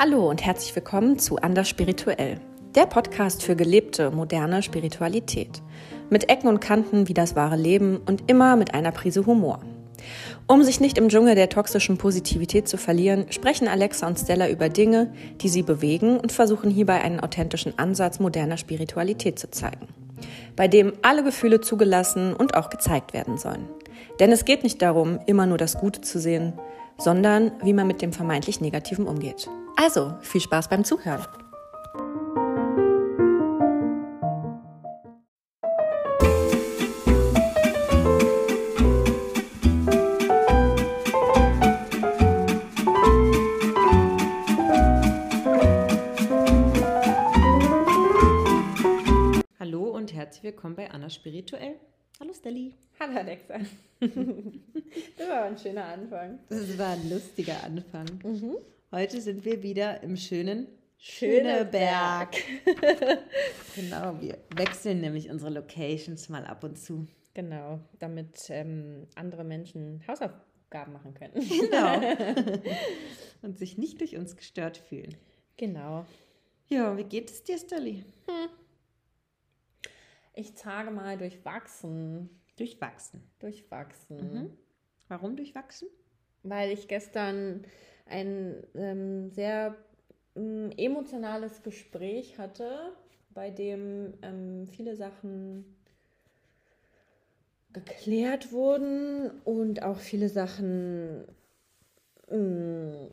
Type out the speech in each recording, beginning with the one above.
Hallo und herzlich willkommen zu Anders Spirituell, der Podcast für gelebte, moderne Spiritualität. Mit Ecken und Kanten wie das wahre Leben und immer mit einer Prise Humor. Um sich nicht im Dschungel der toxischen Positivität zu verlieren, sprechen Alexa und Stella über Dinge, die sie bewegen und versuchen hierbei einen authentischen Ansatz moderner Spiritualität zu zeigen, bei dem alle Gefühle zugelassen und auch gezeigt werden sollen. Denn es geht nicht darum, immer nur das Gute zu sehen, sondern wie man mit dem vermeintlich Negativen umgeht. Also, viel Spaß beim Zuhören. Hallo und herzlich willkommen bei Anna Spirituell. Hallo Stelli. Hallo Alexa. das war ein schöner Anfang. Das war ein lustiger Anfang. Mhm. Heute sind wir wieder im schönen Schöneberg. genau, wir wechseln nämlich unsere Locations mal ab und zu. Genau, damit ähm, andere Menschen Hausaufgaben machen können. Genau. und sich nicht durch uns gestört fühlen. Genau. Ja, wie geht es dir, Stelli? Hm. Ich sage mal durchwachsen. Durchwachsen. Durchwachsen. Mhm. Warum durchwachsen? Weil ich gestern ein ähm, sehr ähm, emotionales Gespräch hatte, bei dem ähm, viele Sachen geklärt wurden und auch viele Sachen ähm,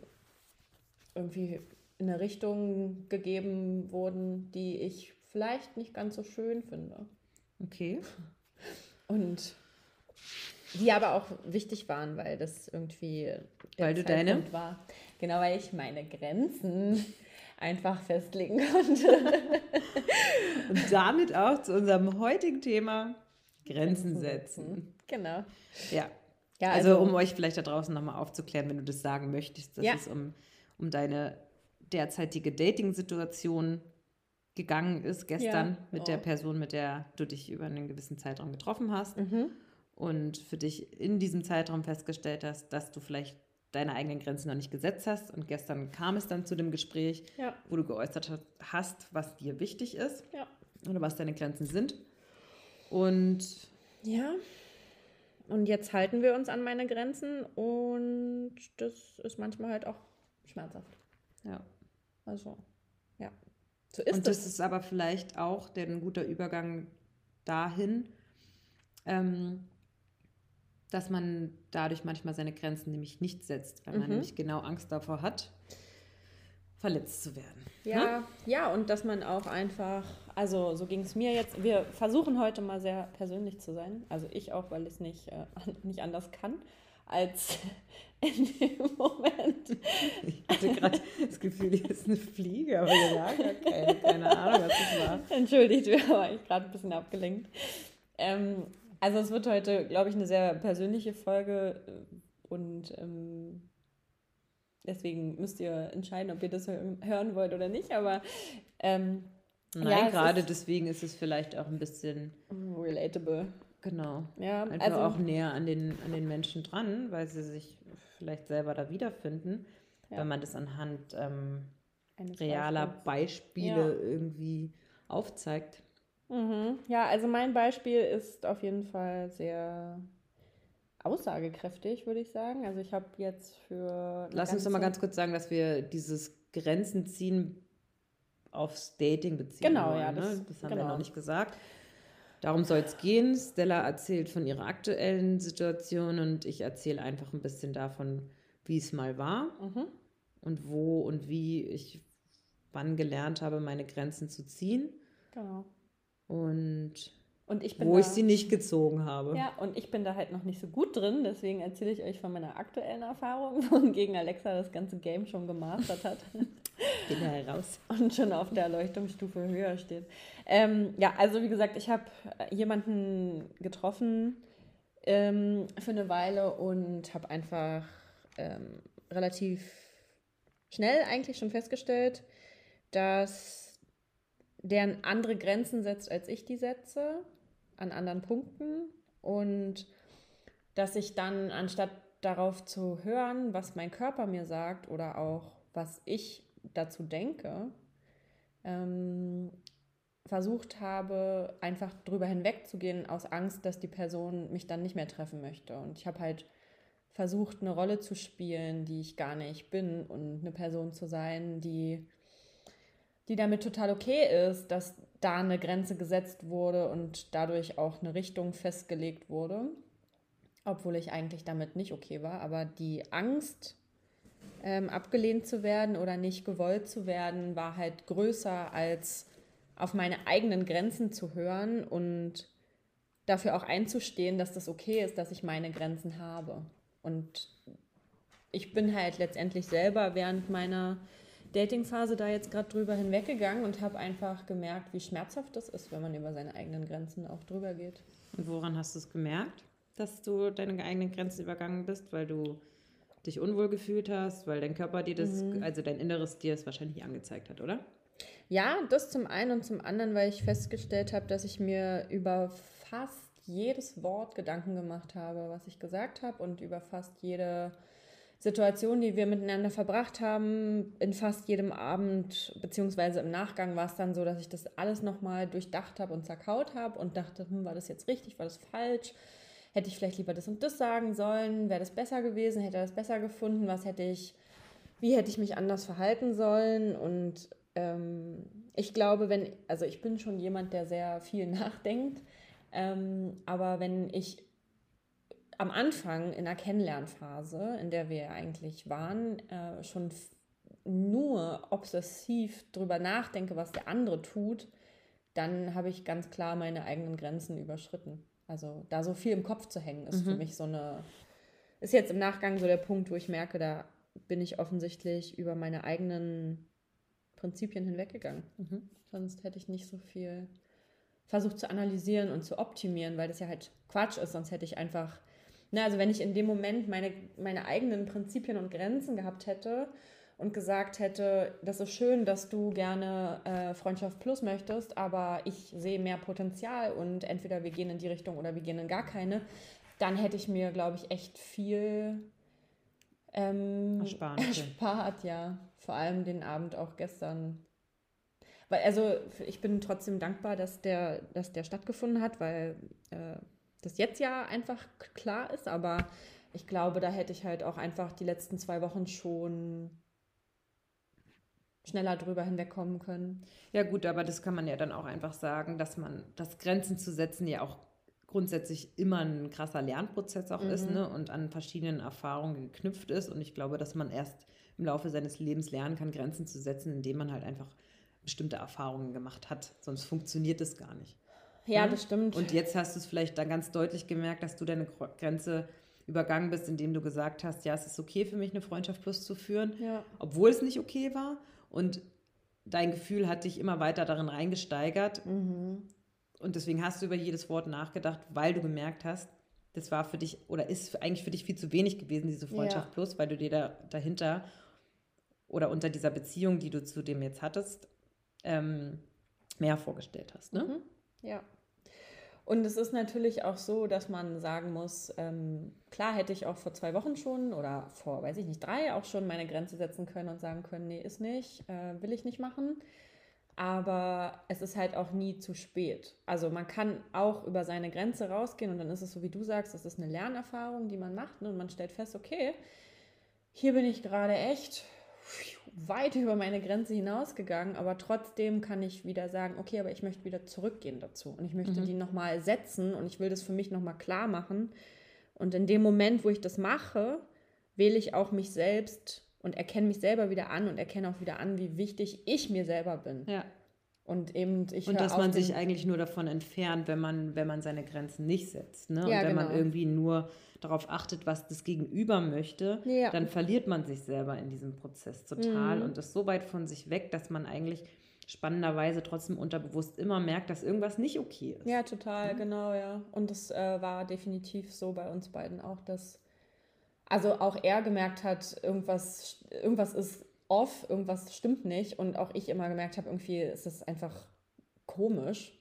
irgendwie in eine Richtung gegeben wurden, die ich vielleicht nicht ganz so schön finde. Okay. Und die aber auch wichtig waren, weil das irgendwie weil du deine war. Genau, weil ich meine Grenzen einfach festlegen konnte. Und damit auch zu unserem heutigen Thema Grenzen setzen. Genau. Ja. ja also, also, um euch vielleicht da draußen nochmal aufzuklären, wenn du das sagen möchtest, dass ja. es um, um deine derzeitige Dating-Situation gegangen ist gestern ja. mit oh. der Person, mit der du dich über einen gewissen Zeitraum getroffen hast mhm. und für dich in diesem Zeitraum festgestellt hast, dass du vielleicht deine eigenen Grenzen noch nicht gesetzt hast. Und gestern kam es dann zu dem Gespräch, ja. wo du geäußert hast, was dir wichtig ist ja. oder was deine Grenzen sind. Und ja, und jetzt halten wir uns an meine Grenzen und das ist manchmal halt auch schmerzhaft. Ja. Also, ja. So ist und das, das ist aber vielleicht auch der, ein guter Übergang dahin, ähm, dass man dadurch manchmal seine Grenzen nämlich nicht setzt, weil mhm. man nämlich genau Angst davor hat, verletzt zu werden. Ja, ne? ja, und dass man auch einfach, also so ging es mir jetzt, wir versuchen heute mal sehr persönlich zu sein, also ich auch, weil ich es nicht, äh, nicht anders kann als in dem Moment. Ich hatte gerade das Gefühl, hier ist eine Fliege, aber hier lag keine, keine Ahnung, was das war. Entschuldigt, wir waren gerade ein bisschen abgelenkt. Ähm, also es wird heute, glaube ich, eine sehr persönliche Folge äh, und ähm, deswegen müsst ihr entscheiden, ob ihr das hören wollt oder nicht, aber ähm, Nein, ja, gerade deswegen ist es vielleicht auch ein bisschen relatable. Genau. Ja, Einfach also, auch näher an den, an den Menschen dran, weil sie sich vielleicht selber da wiederfinden, ja. wenn man das anhand ähm, realer Beispiele ja. irgendwie aufzeigt. Mhm. Ja, also mein Beispiel ist auf jeden Fall sehr aussagekräftig, würde ich sagen. Also ich habe jetzt für. Lass uns doch mal ganz kurz sagen, dass wir dieses Grenzen ziehen aufs Dating beziehen. Genau, wollen, ja. Das, ne? das haben genau. wir noch nicht gesagt. Darum soll es gehen. Stella erzählt von ihrer aktuellen Situation und ich erzähle einfach ein bisschen davon, wie es mal war mhm. und wo und wie ich wann gelernt habe, meine Grenzen zu ziehen. Genau. Und, und ich wo da, ich sie nicht gezogen habe. Ja, und ich bin da halt noch nicht so gut drin, deswegen erzähle ich euch von meiner aktuellen Erfahrung, wogegen Alexa das ganze Game schon gemastert hat. Bin da heraus. Und schon auf der Erleuchtungsstufe höher steht. Ähm, ja, also wie gesagt, ich habe jemanden getroffen ähm, für eine Weile und habe einfach ähm, relativ schnell eigentlich schon festgestellt, dass der andere Grenzen setzt, als ich die setze, an anderen Punkten. Und dass ich dann, anstatt darauf zu hören, was mein Körper mir sagt oder auch was ich dazu denke, ähm, versucht habe, einfach drüber hinwegzugehen aus Angst, dass die Person mich dann nicht mehr treffen möchte. Und ich habe halt versucht, eine Rolle zu spielen, die ich gar nicht bin und eine Person zu sein, die, die damit total okay ist, dass da eine Grenze gesetzt wurde und dadurch auch eine Richtung festgelegt wurde, obwohl ich eigentlich damit nicht okay war. Aber die Angst, ähm, abgelehnt zu werden oder nicht gewollt zu werden, war halt größer als auf meine eigenen Grenzen zu hören und dafür auch einzustehen, dass das okay ist, dass ich meine Grenzen habe. Und ich bin halt letztendlich selber während meiner Datingphase da jetzt gerade drüber hinweggegangen und habe einfach gemerkt, wie schmerzhaft das ist, wenn man über seine eigenen Grenzen auch drüber geht. Und woran hast du es gemerkt, dass du deine eigenen Grenzen übergangen bist, weil du dich unwohl gefühlt hast, weil dein Körper dir das, mhm. also dein Inneres dir das wahrscheinlich angezeigt hat, oder? Ja, das zum einen und zum anderen, weil ich festgestellt habe, dass ich mir über fast jedes Wort Gedanken gemacht habe, was ich gesagt habe und über fast jede Situation, die wir miteinander verbracht haben, in fast jedem Abend, beziehungsweise im Nachgang war es dann so, dass ich das alles nochmal durchdacht habe und zerkaut habe und dachte, hm, war das jetzt richtig, war das falsch? Hätte ich vielleicht lieber das und das sagen sollen? Wäre das besser gewesen? Hätte er das besser gefunden? Was hätte ich, wie hätte ich mich anders verhalten sollen? Und ähm, ich glaube, wenn, also ich bin schon jemand, der sehr viel nachdenkt, ähm, aber wenn ich am Anfang in der Kennenlernphase, in der wir eigentlich waren, äh, schon nur obsessiv drüber nachdenke, was der andere tut, dann habe ich ganz klar meine eigenen Grenzen überschritten. Also da so viel im Kopf zu hängen, ist mhm. für mich so eine, ist jetzt im Nachgang so der Punkt, wo ich merke, da bin ich offensichtlich über meine eigenen Prinzipien hinweggegangen. Mhm. Sonst hätte ich nicht so viel versucht zu analysieren und zu optimieren, weil das ja halt Quatsch ist, sonst hätte ich einfach, ne, also wenn ich in dem Moment meine, meine eigenen Prinzipien und Grenzen gehabt hätte und gesagt hätte, das ist schön, dass du gerne äh, Freundschaft Plus möchtest, aber ich sehe mehr Potenzial und entweder wir gehen in die Richtung oder wir gehen in gar keine, dann hätte ich mir, glaube ich, echt viel ähm, erspart, erspart, ja. Vor allem den Abend auch gestern weil, also ich bin trotzdem dankbar, dass der, dass der stattgefunden hat, weil äh, das jetzt ja einfach klar ist, aber ich glaube, da hätte ich halt auch einfach die letzten zwei Wochen schon schneller drüber hinwegkommen können. Ja gut, aber das kann man ja dann auch einfach sagen, dass man das Grenzen zu setzen ja auch grundsätzlich immer ein krasser Lernprozess auch mhm. ist ne? und an verschiedenen Erfahrungen geknüpft ist. Und ich glaube, dass man erst im Laufe seines Lebens lernen kann, Grenzen zu setzen, indem man halt einfach bestimmte Erfahrungen gemacht hat. Sonst funktioniert es gar nicht. Ja, ne? das stimmt. Und jetzt hast du es vielleicht dann ganz deutlich gemerkt, dass du deine Grenze übergangen bist, indem du gesagt hast, ja, es ist okay für mich, eine Freundschaft plus zu führen, ja. obwohl es nicht okay war. Und dein Gefühl hat dich immer weiter darin reingesteigert. Mhm. Und deswegen hast du über jedes Wort nachgedacht, weil du gemerkt hast, das war für dich oder ist eigentlich für dich viel zu wenig gewesen, diese Freundschaft ja. plus, weil du dir da dahinter oder unter dieser Beziehung, die du zu dem jetzt hattest, ähm, mehr vorgestellt hast. Ne? Mhm. Ja. Und es ist natürlich auch so, dass man sagen muss, ähm, klar hätte ich auch vor zwei Wochen schon oder vor, weiß ich nicht, drei auch schon meine Grenze setzen können und sagen können, nee, ist nicht, äh, will ich nicht machen. Aber es ist halt auch nie zu spät. Also man kann auch über seine Grenze rausgehen und dann ist es so, wie du sagst, das ist eine Lernerfahrung, die man macht ne? und man stellt fest, okay, hier bin ich gerade echt weit über meine Grenze hinausgegangen, aber trotzdem kann ich wieder sagen, okay, aber ich möchte wieder zurückgehen dazu und ich möchte mhm. die nochmal setzen und ich will das für mich nochmal klar machen. Und in dem Moment, wo ich das mache, wähle ich auch mich selbst und erkenne mich selber wieder an und erkenne auch wieder an, wie wichtig ich mir selber bin. Ja. Und eben ich Und dass man sich eigentlich nur davon entfernt, wenn man, wenn man seine Grenzen nicht setzt. Ne? Ja, und wenn genau. man irgendwie nur darauf achtet, was das Gegenüber möchte, ja. dann verliert man sich selber in diesem Prozess total mhm. und ist so weit von sich weg, dass man eigentlich spannenderweise trotzdem unterbewusst immer merkt, dass irgendwas nicht okay ist. Ja, total, mhm. genau, ja. Und das äh, war definitiv so bei uns beiden auch, dass also auch er gemerkt hat, irgendwas, irgendwas ist off, irgendwas stimmt nicht und auch ich immer gemerkt habe, irgendwie ist es einfach komisch.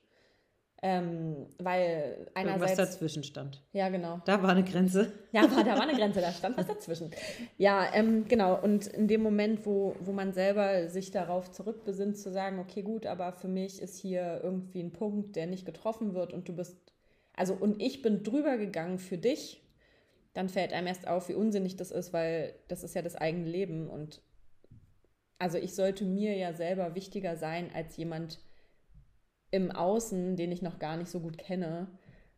Ähm, weil einerseits. Was dazwischen stand. Ja, genau. Da war eine Grenze. Ja, da war eine Grenze, da stand was dazwischen. Ja, ähm, genau. Und in dem Moment, wo, wo man selber sich darauf zurückbesinnt, zu sagen, okay, gut, aber für mich ist hier irgendwie ein Punkt, der nicht getroffen wird und du bist. Also, und ich bin drüber gegangen für dich, dann fällt einem erst auf, wie unsinnig das ist, weil das ist ja das eigene Leben. Und also ich sollte mir ja selber wichtiger sein als jemand, im Außen, den ich noch gar nicht so gut kenne,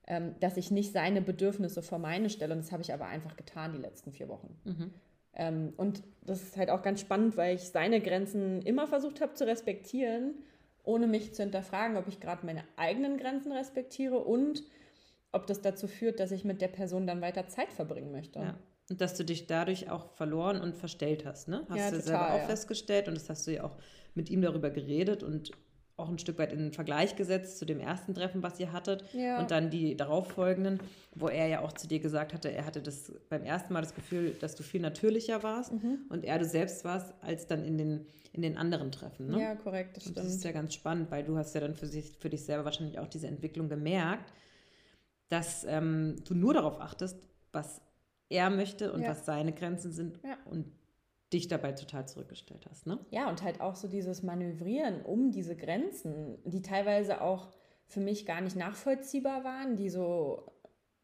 ähm, dass ich nicht seine Bedürfnisse vor meine stelle. Und das habe ich aber einfach getan die letzten vier Wochen. Mhm. Ähm, und das ist halt auch ganz spannend, weil ich seine Grenzen immer versucht habe zu respektieren, ohne mich zu hinterfragen, ob ich gerade meine eigenen Grenzen respektiere und ob das dazu führt, dass ich mit der Person dann weiter Zeit verbringen möchte. Ja. Und dass du dich dadurch auch verloren und verstellt hast, ne? Hast ja, du total, selber auch ja. festgestellt und das hast du ja auch mit ihm darüber geredet und auch ein Stück weit in den Vergleich gesetzt zu dem ersten Treffen, was ihr hattet ja. und dann die darauffolgenden, wo er ja auch zu dir gesagt hatte, er hatte das beim ersten Mal das Gefühl, dass du viel natürlicher warst mhm. und er du selbst warst, als dann in den, in den anderen Treffen. Ne? Ja, korrekt, das und Das ist ja ganz spannend, weil du hast ja dann für, sich, für dich selber wahrscheinlich auch diese Entwicklung gemerkt, dass ähm, du nur darauf achtest, was er möchte und ja. was seine Grenzen sind ja. und dich dabei total zurückgestellt hast, ne? Ja, und halt auch so dieses Manövrieren um diese Grenzen, die teilweise auch für mich gar nicht nachvollziehbar waren, die so,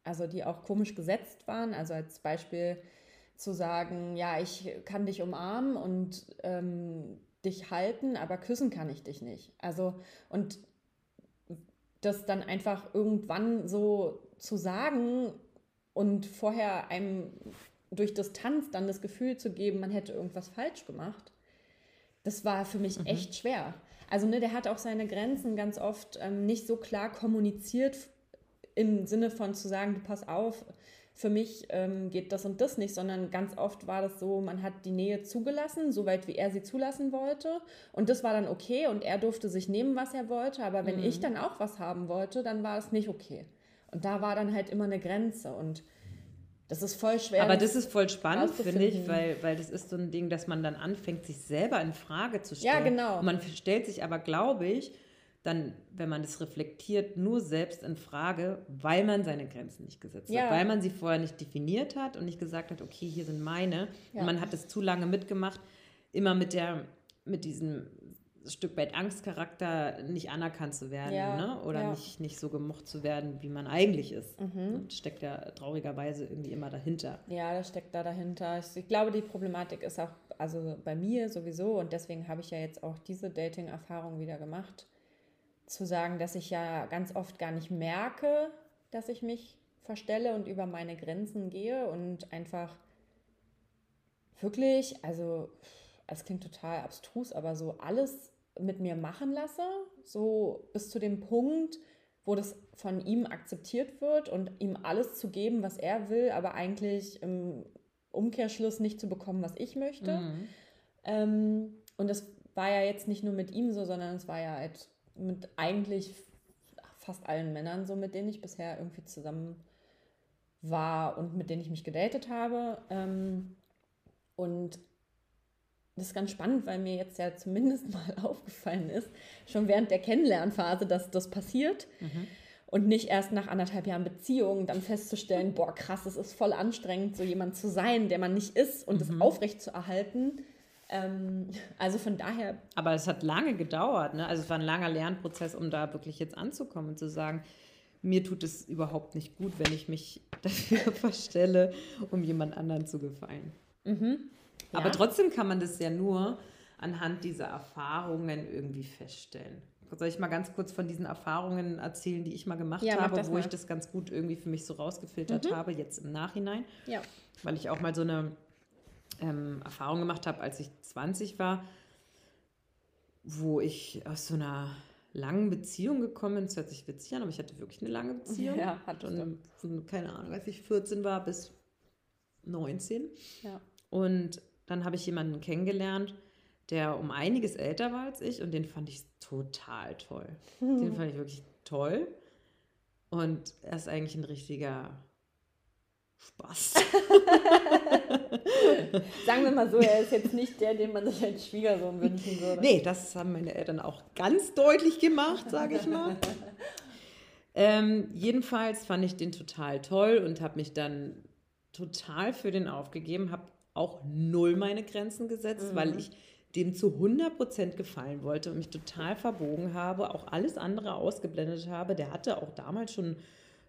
also die auch komisch gesetzt waren. Also als Beispiel zu sagen, ja, ich kann dich umarmen und ähm, dich halten, aber küssen kann ich dich nicht. Also, und das dann einfach irgendwann so zu sagen und vorher einem durch Distanz dann das Gefühl zu geben, man hätte irgendwas falsch gemacht, das war für mich mhm. echt schwer. Also ne, der hat auch seine Grenzen ganz oft ähm, nicht so klar kommuniziert im Sinne von zu sagen, du pass auf, für mich ähm, geht das und das nicht, sondern ganz oft war das so, man hat die Nähe zugelassen, soweit wie er sie zulassen wollte. Und das war dann okay und er durfte sich nehmen, was er wollte. Aber wenn mhm. ich dann auch was haben wollte, dann war es nicht okay. Und da war dann halt immer eine Grenze. Und das ist voll schwer. Aber das ist voll spannend, finde ich, weil, weil das ist so ein Ding, dass man dann anfängt, sich selber in Frage zu stellen. Ja, genau. Und man stellt sich aber, glaube ich, dann, wenn man das reflektiert, nur selbst in Frage, weil man seine Grenzen nicht gesetzt ja. hat, weil man sie vorher nicht definiert hat und nicht gesagt hat, okay, hier sind meine. Ja. Und man hat es zu lange mitgemacht, immer mit der, mit diesem Stück weit Angstcharakter, nicht anerkannt zu werden ja, ne? oder ja. nicht, nicht so gemocht zu werden, wie man eigentlich ist. Mhm. Das steckt ja traurigerweise irgendwie immer dahinter. Ja, das steckt da dahinter. Ich, ich glaube, die Problematik ist auch, also bei mir sowieso, und deswegen habe ich ja jetzt auch diese Dating-Erfahrung wieder gemacht, zu sagen, dass ich ja ganz oft gar nicht merke, dass ich mich verstelle und über meine Grenzen gehe und einfach wirklich, also es klingt total abstrus, aber so alles mit mir machen lasse, so bis zu dem Punkt, wo das von ihm akzeptiert wird und ihm alles zu geben, was er will, aber eigentlich im Umkehrschluss nicht zu bekommen, was ich möchte. Mhm. Ähm, und das war ja jetzt nicht nur mit ihm so, sondern es war ja halt mit eigentlich fast allen Männern so, mit denen ich bisher irgendwie zusammen war und mit denen ich mich gedatet habe. Ähm, und das ist ganz spannend, weil mir jetzt ja zumindest mal aufgefallen ist, schon während der Kennenlernphase, dass das passiert. Mhm. Und nicht erst nach anderthalb Jahren Beziehung dann festzustellen, boah, krass, es ist voll anstrengend, so jemand zu sein, der man nicht ist und mhm. das aufrecht zu erhalten. Ähm, also von daher. Aber es hat lange gedauert, ne? Also es war ein langer Lernprozess, um da wirklich jetzt anzukommen und zu sagen, mir tut es überhaupt nicht gut, wenn ich mich dafür verstelle, um jemand anderen zu gefallen. Mhm. Aber trotzdem kann man das ja nur anhand dieser Erfahrungen irgendwie feststellen. Soll ich mal ganz kurz von diesen Erfahrungen erzählen, die ich mal gemacht ja, habe, wo mal. ich das ganz gut irgendwie für mich so rausgefiltert mhm. habe, jetzt im Nachhinein? Ja. Weil ich auch mal so eine ähm, Erfahrung gemacht habe, als ich 20 war, wo ich aus so einer langen Beziehung gekommen bin. Das hört sich witzig an, aber ich hatte wirklich eine lange Beziehung. Ja, hatte und von, keine Ahnung, als ich 14 war bis 19. Ja. Und dann habe ich jemanden kennengelernt, der um einiges älter war als ich und den fand ich total toll. Den fand ich wirklich toll. Und er ist eigentlich ein richtiger Spaß. Sagen wir mal so, er ist jetzt nicht der, den man sich als Schwiegersohn wünschen würde. Nee, das haben meine Eltern auch ganz deutlich gemacht, sage ich mal. Ähm, jedenfalls fand ich den total toll und habe mich dann total für den aufgegeben, habe auch null meine Grenzen gesetzt, mhm. weil ich dem zu 100% gefallen wollte und mich total verbogen habe, auch alles andere ausgeblendet habe. Der hatte auch damals schon,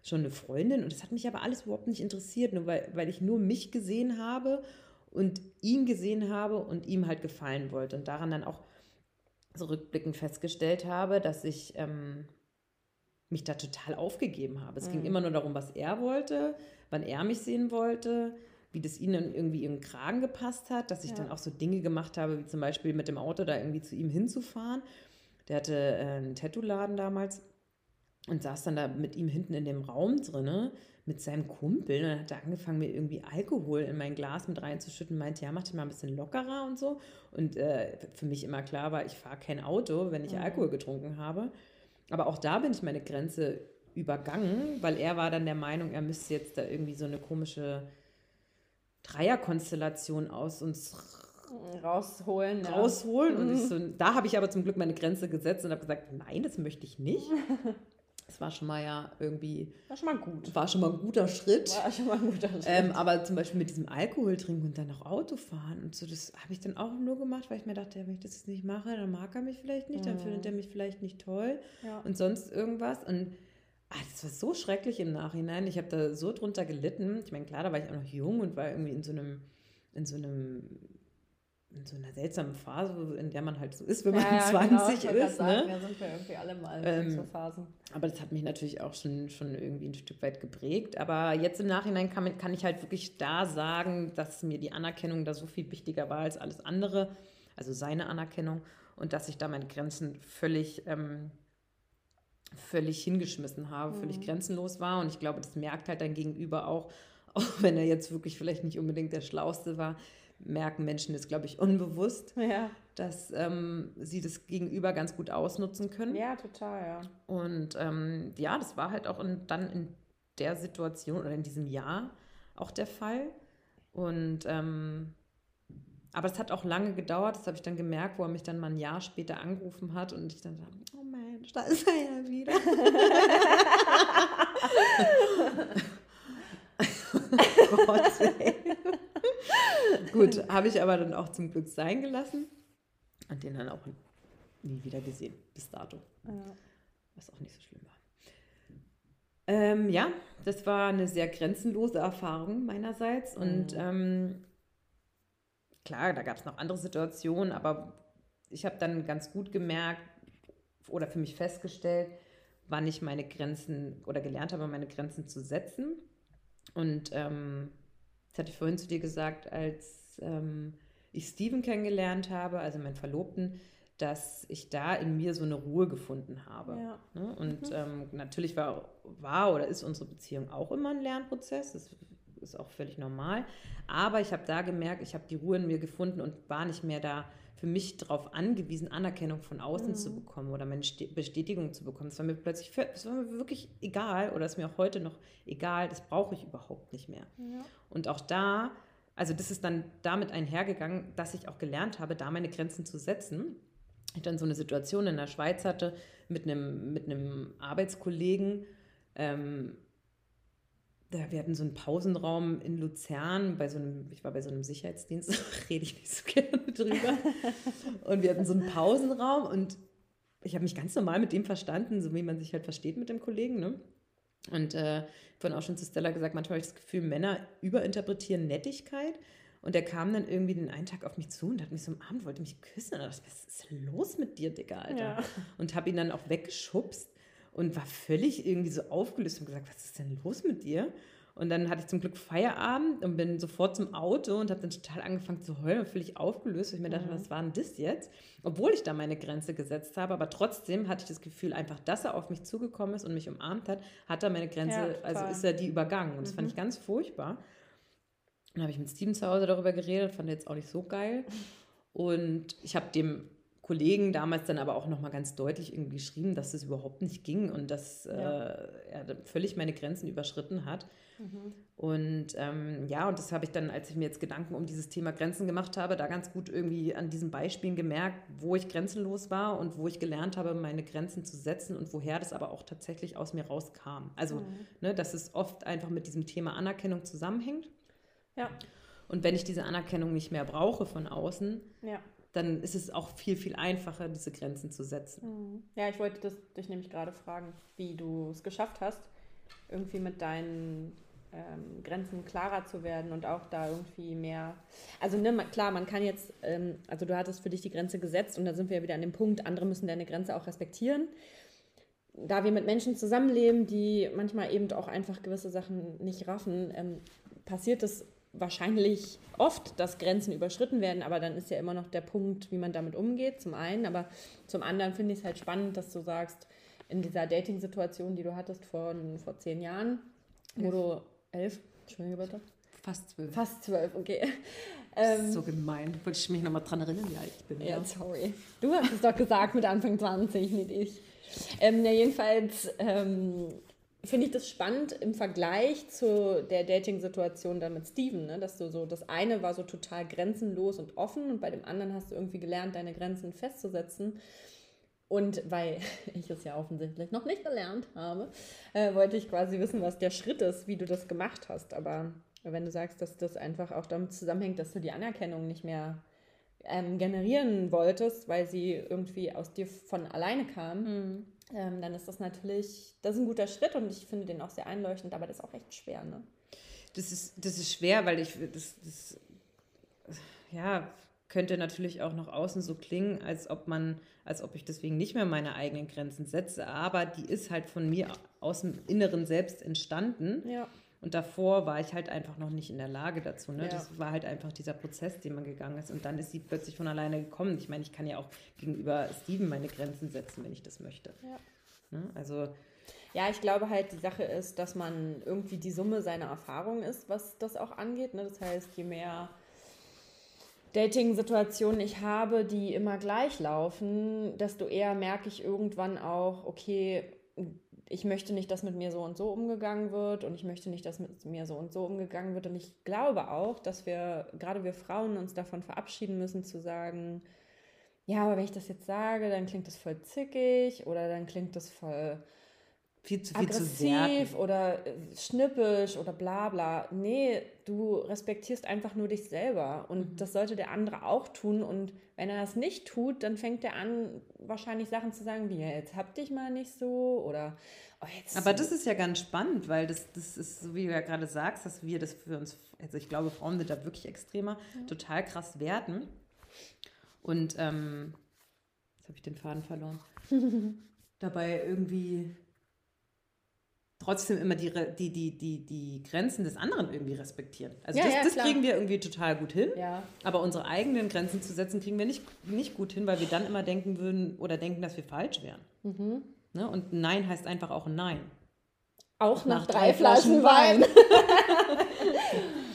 schon eine Freundin und das hat mich aber alles überhaupt nicht interessiert, nur weil, weil ich nur mich gesehen habe und ihn gesehen habe und ihm halt gefallen wollte und daran dann auch zurückblickend festgestellt habe, dass ich ähm, mich da total aufgegeben habe. Es mhm. ging immer nur darum, was er wollte, wann er mich sehen wollte, wie das ihnen irgendwie im Kragen gepasst hat, dass ich ja. dann auch so Dinge gemacht habe, wie zum Beispiel mit dem Auto da irgendwie zu ihm hinzufahren. Der hatte äh, einen Tattoo-Laden damals und saß dann da mit ihm hinten in dem Raum drinne mit seinem Kumpel und dann hat er angefangen, mir irgendwie Alkohol in mein Glas mit reinzuschütten, meinte, ja, mach dich mal ein bisschen lockerer und so. Und äh, für mich immer klar war, ich fahre kein Auto, wenn ich mhm. Alkohol getrunken habe. Aber auch da bin ich meine Grenze übergangen, weil er war dann der Meinung, er müsste jetzt da irgendwie so eine komische Dreierkonstellation aus uns rausholen. Rausholen. Ja. Und ich so, da habe ich aber zum Glück meine Grenze gesetzt und habe gesagt, nein, das möchte ich nicht. Das war schon mal ja irgendwie. War schon mal gut. War schon mal ein guter Schritt. War schon mal ein guter Schritt. Ähm, aber zum Beispiel mit diesem Alkohol trinken und dann noch Auto fahren und so, das habe ich dann auch nur gemacht, weil ich mir dachte, ja, wenn ich das jetzt nicht mache, dann mag er mich vielleicht nicht, dann findet mhm. er mich vielleicht nicht toll ja. und sonst irgendwas. Und ach, das war so schrecklich im Nachhinein. Ich habe da so drunter gelitten. Ich meine, klar, da war ich auch noch jung und war irgendwie in so einem, in so einem in so einer seltsamen Phase, in der man halt so ist, wenn man ja, 20 genau, ist. Sagen, ne? Ja, sind wir irgendwie alle mal in ähm, so Phasen. Aber das hat mich natürlich auch schon, schon irgendwie ein Stück weit geprägt. Aber jetzt im Nachhinein kann, kann ich halt wirklich da sagen, dass mir die Anerkennung da so viel wichtiger war als alles andere, also seine Anerkennung, und dass ich da meine Grenzen völlig, ähm, völlig hingeschmissen habe, mhm. völlig grenzenlos war. Und ich glaube, das merkt halt dein Gegenüber auch, auch wenn er jetzt wirklich vielleicht nicht unbedingt der Schlauste war, merken Menschen das, glaube ich, unbewusst, ja. dass ähm, sie das Gegenüber ganz gut ausnutzen können. Ja, total, ja. Und ähm, ja, das war halt auch in, dann in der Situation oder in diesem Jahr auch der Fall. Und ähm, aber es hat auch lange gedauert, das habe ich dann gemerkt, wo er mich dann mal ein Jahr später angerufen hat und ich dann dachte, oh Mensch, da ist er ja wieder. oh Gott. Gut, habe ich aber dann auch zum Glück sein gelassen und den dann auch nie wieder gesehen, bis dato. Ja. Was auch nicht so schlimm war. Ähm, ja, das war eine sehr grenzenlose Erfahrung meinerseits. Und mhm. ähm, klar, da gab es noch andere Situationen, aber ich habe dann ganz gut gemerkt oder für mich festgestellt, wann ich meine Grenzen oder gelernt habe, meine Grenzen zu setzen. Und ähm, das hatte ich vorhin zu dir gesagt, als ähm, ich Steven kennengelernt habe, also meinen Verlobten, dass ich da in mir so eine Ruhe gefunden habe. Ja. Ne? Und mhm. ähm, natürlich war, war oder ist unsere Beziehung auch immer ein Lernprozess. Das ist auch völlig normal. Aber ich habe da gemerkt, ich habe die Ruhe in mir gefunden und war nicht mehr da für mich darauf angewiesen, Anerkennung von außen mhm. zu bekommen oder meine Bestätigung zu bekommen. Das war mir plötzlich, das war mir wirklich egal oder ist mir auch heute noch egal, das brauche ich überhaupt nicht mehr. Ja. Und auch da, also das ist dann damit einhergegangen, dass ich auch gelernt habe, da meine Grenzen zu setzen. Ich dann so eine Situation in der Schweiz hatte mit einem, mit einem Arbeitskollegen, ähm, wir hatten so einen Pausenraum in Luzern, bei so einem, ich war bei so einem Sicherheitsdienst, rede ich nicht so gerne drüber. Und wir hatten so einen Pausenraum und ich habe mich ganz normal mit dem verstanden, so wie man sich halt versteht mit dem Kollegen. Ne? Und äh, vorhin auch schon zu Stella gesagt, manchmal habe ich das Gefühl, Männer überinterpretieren Nettigkeit. Und der kam dann irgendwie den einen Tag auf mich zu und hat mich so am Abend, wollte mich küssen. Und dachte, was ist los mit dir, Digga, Alter? Ja. Und habe ihn dann auch weggeschubst und war völlig irgendwie so aufgelöst und gesagt, was ist denn los mit dir? Und dann hatte ich zum Glück Feierabend und bin sofort zum Auto und habe dann total angefangen zu heulen und völlig aufgelöst. Und ich mir dachte, mhm. was war denn das jetzt? Obwohl ich da meine Grenze gesetzt habe, aber trotzdem hatte ich das Gefühl, einfach, dass er auf mich zugekommen ist und mich umarmt hat, hat er meine Grenze, ja, also ist er die übergangen. Und das mhm. fand ich ganz furchtbar. Dann habe ich mit Steven zu Hause darüber geredet, fand er jetzt auch nicht so geil. Und ich habe dem Kollegen damals dann aber auch nochmal ganz deutlich irgendwie geschrieben, dass das überhaupt nicht ging und dass ja. äh, er völlig meine Grenzen überschritten hat. Mhm. Und ähm, ja, und das habe ich dann, als ich mir jetzt Gedanken um dieses Thema Grenzen gemacht habe, da ganz gut irgendwie an diesen Beispielen gemerkt, wo ich grenzenlos war und wo ich gelernt habe, meine Grenzen zu setzen und woher das aber auch tatsächlich aus mir rauskam. Also, mhm. ne, dass es oft einfach mit diesem Thema Anerkennung zusammenhängt. Ja. Und wenn ich diese Anerkennung nicht mehr brauche von außen, ja dann ist es auch viel, viel einfacher, diese Grenzen zu setzen. Mhm. Ja, ich wollte das, dich nämlich gerade fragen, wie du es geschafft hast, irgendwie mit deinen ähm, Grenzen klarer zu werden und auch da irgendwie mehr. Also ne, klar, man kann jetzt, ähm, also du hattest für dich die Grenze gesetzt und da sind wir ja wieder an dem Punkt, andere müssen deine Grenze auch respektieren. Da wir mit Menschen zusammenleben, die manchmal eben auch einfach gewisse Sachen nicht raffen, ähm, passiert es wahrscheinlich oft, dass Grenzen überschritten werden, aber dann ist ja immer noch der Punkt, wie man damit umgeht, zum einen. Aber zum anderen finde ich es halt spannend, dass du sagst, in dieser Dating-Situation, die du hattest vor, vor zehn Jahren, wo du elf, Entschuldige bitte. Fast zwölf. Fast zwölf, okay. Ähm, so gemein. Wollte ich mich nochmal dran erinnern, wie alt ich bin. Ja, ja, sorry. Du hast es doch gesagt mit Anfang 20, nicht ich. Ähm, ja, jedenfalls ähm, finde ich das spannend im Vergleich zu der Dating-Situation dann mit Steven, ne? dass du so, das eine war so total grenzenlos und offen und bei dem anderen hast du irgendwie gelernt, deine Grenzen festzusetzen. Und weil ich es ja offensichtlich noch nicht gelernt habe, äh, wollte ich quasi wissen, was der Schritt ist, wie du das gemacht hast. Aber wenn du sagst, dass das einfach auch damit zusammenhängt, dass du die Anerkennung nicht mehr ähm, generieren wolltest, weil sie irgendwie aus dir von alleine kam, mhm ähm, dann ist das natürlich, das ist ein guter Schritt und ich finde den auch sehr einleuchtend, aber das ist auch echt schwer, ne? Das ist, das ist schwer, weil ich, das, das ja, könnte natürlich auch nach außen so klingen, als ob man, als ob ich deswegen nicht mehr meine eigenen Grenzen setze, aber die ist halt von mir aus dem Inneren selbst entstanden. Ja. Und davor war ich halt einfach noch nicht in der Lage dazu. Ne? Ja. Das war halt einfach dieser Prozess, den man gegangen ist. Und dann ist sie plötzlich von alleine gekommen. Ich meine, ich kann ja auch gegenüber Steven meine Grenzen setzen, wenn ich das möchte. Ja. Ne? Also. Ja, ich glaube halt, die Sache ist, dass man irgendwie die Summe seiner Erfahrungen ist, was das auch angeht. Ne? Das heißt, je mehr Dating-Situationen ich habe, die immer gleich laufen, desto eher merke ich irgendwann auch, okay, ich möchte nicht, dass mit mir so und so umgegangen wird und ich möchte nicht, dass mit mir so und so umgegangen wird. Und ich glaube auch, dass wir, gerade wir Frauen, uns davon verabschieden müssen zu sagen, ja, aber wenn ich das jetzt sage, dann klingt das voll zickig oder dann klingt das voll viel zu viel aggressiv zu oder äh, schnippisch oder bla bla. Nee, du respektierst einfach nur dich selber und mhm. das sollte der andere auch tun und wenn er das nicht tut, dann fängt er an, wahrscheinlich Sachen zu sagen wie, ja, jetzt hab dich mal nicht so oder oh, jetzt. Aber das ist ja ganz spannend, weil das, das ist, so wie du ja gerade sagst, dass wir das für uns, also ich glaube, Frauen sind da wirklich extremer, mhm. total krass werten. Und ähm, jetzt habe ich den Faden verloren. Dabei irgendwie trotzdem immer die, die, die, die, die Grenzen des anderen irgendwie respektieren. Also ja, das, ja, das kriegen wir irgendwie total gut hin. Ja. Aber unsere eigenen Grenzen zu setzen, kriegen wir nicht, nicht gut hin, weil wir dann immer denken würden oder denken, dass wir falsch wären. Mhm. Ne? Und Nein heißt einfach auch Nein. Auch nach, nach drei, drei, Flaschen, Flaschen Wein. Wein.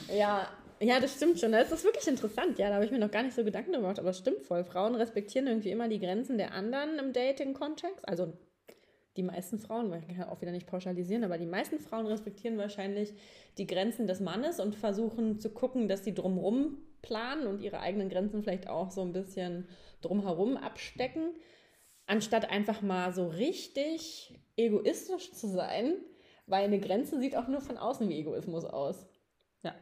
ja, ja, das stimmt schon. Das ist wirklich interessant. Ja, da habe ich mir noch gar nicht so Gedanken gemacht, aber es stimmt voll. Frauen respektieren irgendwie immer die Grenzen der anderen im Dating-Kontext. Also die meisten Frauen, weil ich kann auch wieder nicht pauschalisieren, aber die meisten Frauen respektieren wahrscheinlich die Grenzen des Mannes und versuchen zu gucken, dass sie drumherum planen und ihre eigenen Grenzen vielleicht auch so ein bisschen drumherum abstecken, anstatt einfach mal so richtig egoistisch zu sein, weil eine Grenze sieht auch nur von außen wie Egoismus aus. Ja.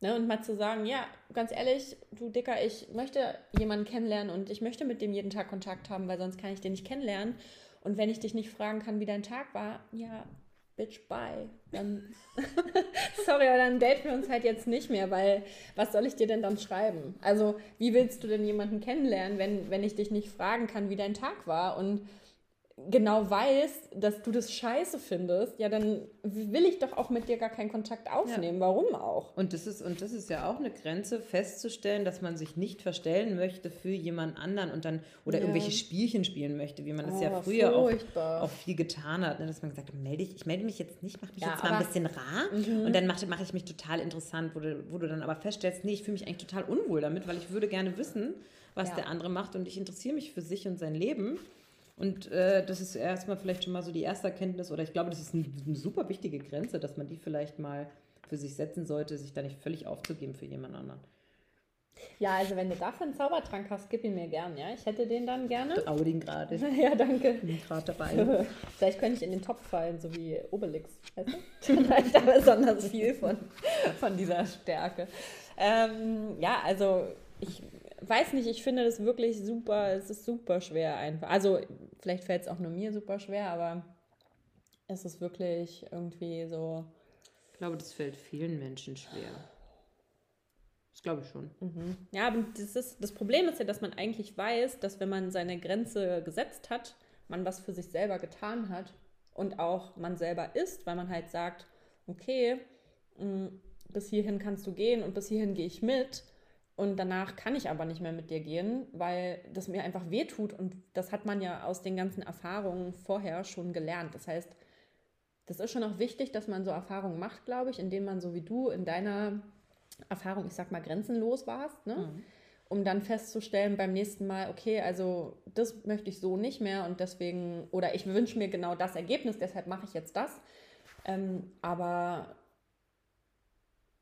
Ne, und mal zu sagen, ja, ganz ehrlich, du Dicker, ich möchte jemanden kennenlernen und ich möchte mit dem jeden Tag Kontakt haben, weil sonst kann ich den nicht kennenlernen. Und wenn ich dich nicht fragen kann, wie dein Tag war, ja, bitch, bye. Dann, sorry, aber dann daten wir uns halt jetzt nicht mehr, weil was soll ich dir denn dann schreiben? Also, wie willst du denn jemanden kennenlernen, wenn, wenn ich dich nicht fragen kann, wie dein Tag war? Und genau weiß, dass du das scheiße findest, ja, dann will ich doch auch mit dir gar keinen Kontakt aufnehmen. Ja. Warum auch? Und das, ist, und das ist ja auch eine Grenze, festzustellen, dass man sich nicht verstellen möchte für jemand anderen und dann oder ja. irgendwelche Spielchen spielen möchte, wie man das oh, ja früher auch, auch, viel getan hat, ne? dass man gesagt hat, melde ich, ich melde mich jetzt nicht, mach mich ja, jetzt mal ein bisschen rar mhm. und dann mache mach ich mich total interessant, wo du, wo du dann aber feststellst, nee, ich fühle mich eigentlich total unwohl damit, weil ich würde gerne wissen, was der andere macht und ich interessiere mich für sich und sein Leben. Und äh, das ist erstmal vielleicht schon mal so die erste Erkenntnis, oder ich glaube, das ist ein, eine super wichtige Grenze, dass man die vielleicht mal für sich setzen sollte, sich da nicht völlig aufzugeben für jemand anderen. Ja, also wenn du dafür einen Zaubertrank hast, gib ihn mir gern, ja. Ich hätte den dann gerne. Trau den gerade. ja, danke. Bin gerade dabei. Vielleicht könnte ich in den Topf fallen, so wie Obelix. Weißt du? Ich da besonders viel von, von dieser Stärke. Ähm, ja, also ich weiß nicht, ich finde das wirklich super, es ist super schwer einfach. Also vielleicht fällt es auch nur mir super schwer, aber es ist wirklich irgendwie so. Ich glaube, das fällt vielen Menschen schwer. Das glaube ich schon. Mhm. Ja, aber das, ist, das Problem ist ja, dass man eigentlich weiß, dass wenn man seine Grenze gesetzt hat, man was für sich selber getan hat und auch man selber ist, weil man halt sagt, okay, mh, bis hierhin kannst du gehen und bis hierhin gehe ich mit und danach kann ich aber nicht mehr mit dir gehen, weil das mir einfach wehtut. Und das hat man ja aus den ganzen Erfahrungen vorher schon gelernt. Das heißt, das ist schon auch wichtig, dass man so Erfahrungen macht, glaube ich, indem man so wie du in deiner Erfahrung, ich sag mal, grenzenlos warst, ne? Mhm. um dann festzustellen beim nächsten Mal, okay, also das möchte ich so nicht mehr und deswegen, oder ich wünsche mir genau das Ergebnis, deshalb mache ich jetzt das. Ähm, aber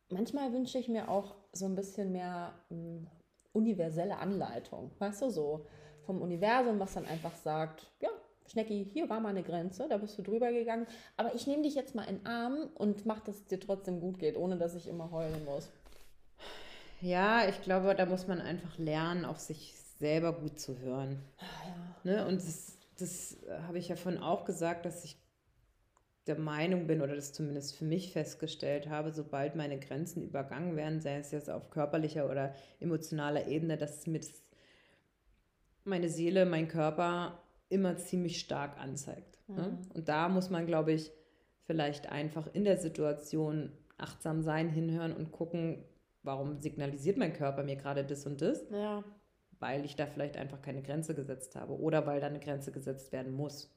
manchmal wünsche ich mir auch so ein bisschen mehr mh, hm, universelle Anleitung, weißt du, so vom Universum, was dann einfach sagt, ja, Schnecki, hier war mal eine Grenze, da bist du drüber gegangen, aber ich nehme dich jetzt mal in den Arm und mach, dass es dir trotzdem gut geht, ohne dass ich immer heulen muss. Ja, ich glaube, da muss man einfach lernen, auf sich selber gut zu hören. Ah, ja. Ne? Und das, das habe ich ja vorhin auch gesagt, dass ich der Meinung bin oder das zumindest für mich festgestellt habe, sobald meine Grenzen übergangen werden, sei es jetzt auf körperlicher oder emotionaler Ebene, dass mir das meine Seele, mein Körper immer ziemlich stark anzeigt. Ne? Mhm. Ne? Und da muss man, glaube ich, vielleicht einfach in der Situation achtsam sein, hinhören und gucken, warum signalisiert mein Körper mir gerade das und das? Ja. Weil ich da vielleicht einfach keine Grenze gesetzt habe oder weil da eine Grenze gesetzt werden muss.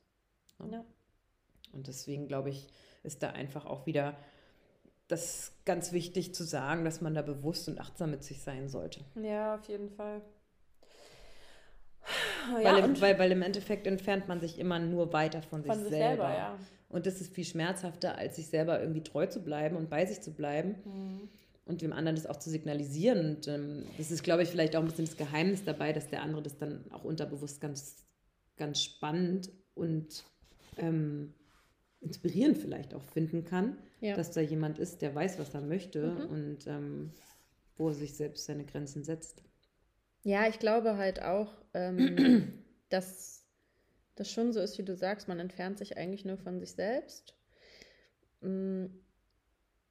Ne? Ja. Und deswegen glaube ich, ist da einfach auch wieder das ganz wichtig zu sagen, dass man da bewusst und achtsam mit sich sein sollte. Ja, auf jeden Fall. Weil, ja, im, weil, weil im Endeffekt entfernt man sich immer nur weiter von, von sich, sich, selber. selber ja. Und das ist viel schmerzhafter, als sich selber irgendwie treu zu bleiben und bei sich zu bleiben. Mhm. Und dem anderen das auch zu signalisieren. Und ähm, das ist, glaube ich, vielleicht auch ein bisschen das Geheimnis dabei, dass der andere das dann auch unterbewusst ganz, ganz spannend und ähm, inspirierend vielleicht auch finden kann, ja. dass da jemand ist, der weiß, was er möchte mhm. und ähm, wo er sich selbst seine Grenzen setzt. Ja, ich glaube halt auch, ähm, dass das schon so ist, wie du sagst, man entfernt sich eigentlich nur von sich selbst. Mm,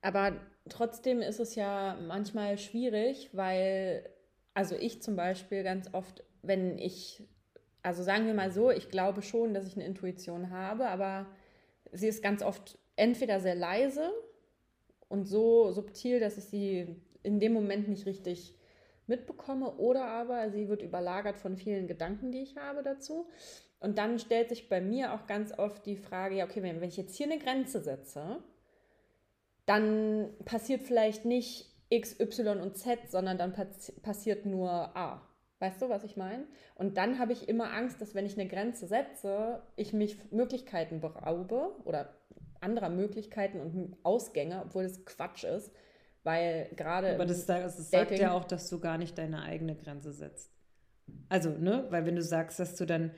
aber trotzdem ist es ja manchmal schwierig, weil, also ich zum Beispiel ganz oft, wenn ich, also sagen wir mal so, ich glaube schon, dass ich eine Intuition habe, aber sie ist ganz oft entweder sehr leise und so subtil, dass ich sie in dem Moment nicht richtig mitbekomme, oder aber sie wird überlagert von vielen Gedanken, die ich habe dazu. Und dann stellt sich bei mir auch ganz oft die Frage, ja, okay, wenn, wenn ich jetzt hier eine Grenze setze, dann passiert vielleicht nicht X, Y und Z, sondern dann passiert nur A. Weißt du, was ich meine? Und dann habe ich immer Angst, dass wenn ich eine Grenze setze, ich mich Möglichkeiten beraube oder anderer Möglichkeiten und Ausgänge, obwohl das Quatsch ist, weil gerade. Aber das, das sagt ja auch, dass du gar nicht deine eigene Grenze setzt. Also, ne, weil wenn du sagst, dass du dann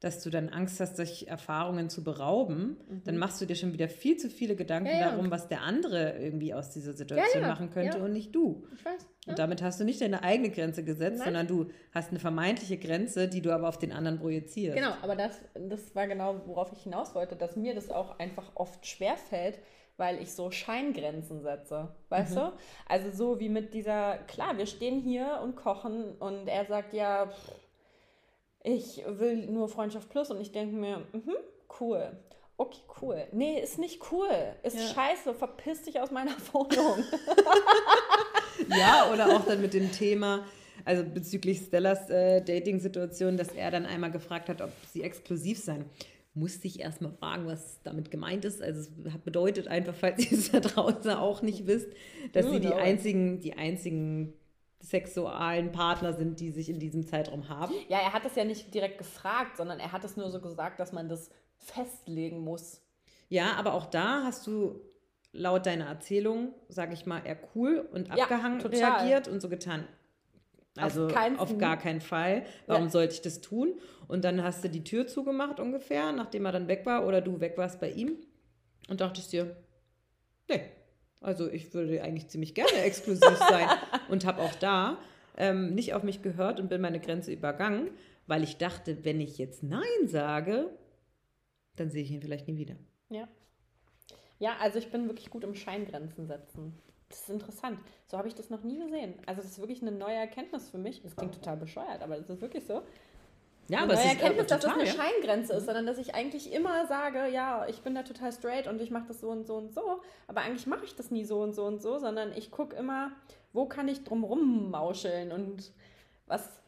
dass du dann Angst hast, sich Erfahrungen zu berauben, mhm. dann machst du dir schon wieder viel zu viele Gedanken ja, ja. darum, was der andere irgendwie aus dieser Situation ja, machen könnte und nicht du. Ich weiß. Und damit hast du nicht deine eigene Grenze gesetzt, Nein. sondern du hast eine vermeintliche Grenze, die du aber auf den anderen projizierst. Genau, aber das, das war genau, worauf ich hinaus wollte, dass mir das auch einfach oft schwerfällt, weil ich so Scheingrenzen setze, weißt mhm. du? Also so wie mit dieser, klar, wir stehen hier und kochen und er sagt ja, pff, ich will nur Freundschaft plus und ich denke mir, mh, cool. Okay, cool. Nee, ist nicht cool. Ist ja. scheiße. Verpiss dich aus meiner Wohnung. ja, oder auch dann mit dem Thema, also bezüglich Stellas äh, Dating-Situation, dass er dann einmal gefragt hat, ob sie exklusiv sein. Musste ich erstmal fragen, was damit gemeint ist. Also es bedeutet einfach, falls ihr es da draußen auch nicht wisst, dass sie die einzigen, die einzigen sexualen Partner sind, die sich in diesem Zeitraum haben. Ja, er hat es ja nicht direkt gefragt, sondern er hat es nur so gesagt, dass man das festlegen muss. Ja, aber auch da hast du laut deiner Erzählung, sage ich mal, eher cool und abgehangen ja, reagiert und so getan. Also auf, auf gar keinen Fall. Warum ja. sollte ich das tun? Und dann hast du die Tür zugemacht ungefähr, nachdem er dann weg war oder du weg warst bei ihm und dachtest dir, nee, also ich würde eigentlich ziemlich gerne exklusiv sein und habe auch da ähm, nicht auf mich gehört und bin meine Grenze übergangen, weil ich dachte, wenn ich jetzt Nein sage, dann sehe ich ihn vielleicht nie wieder. Ja. Ja, also ich bin wirklich gut im Scheingrenzen setzen. Das ist interessant. So habe ich das noch nie gesehen. Also das ist wirklich eine neue Erkenntnis für mich. Das klingt total bescheuert, aber das ist wirklich so. Ja, aber es Erkenntnis, ist, dass das eine ja. Scheingrenze ist, sondern dass ich eigentlich immer sage, ja, ich bin da total straight und ich mache das so und so und so. Aber eigentlich mache ich das nie so und so und so, sondern ich gucke immer, wo kann ich drum mauscheln und was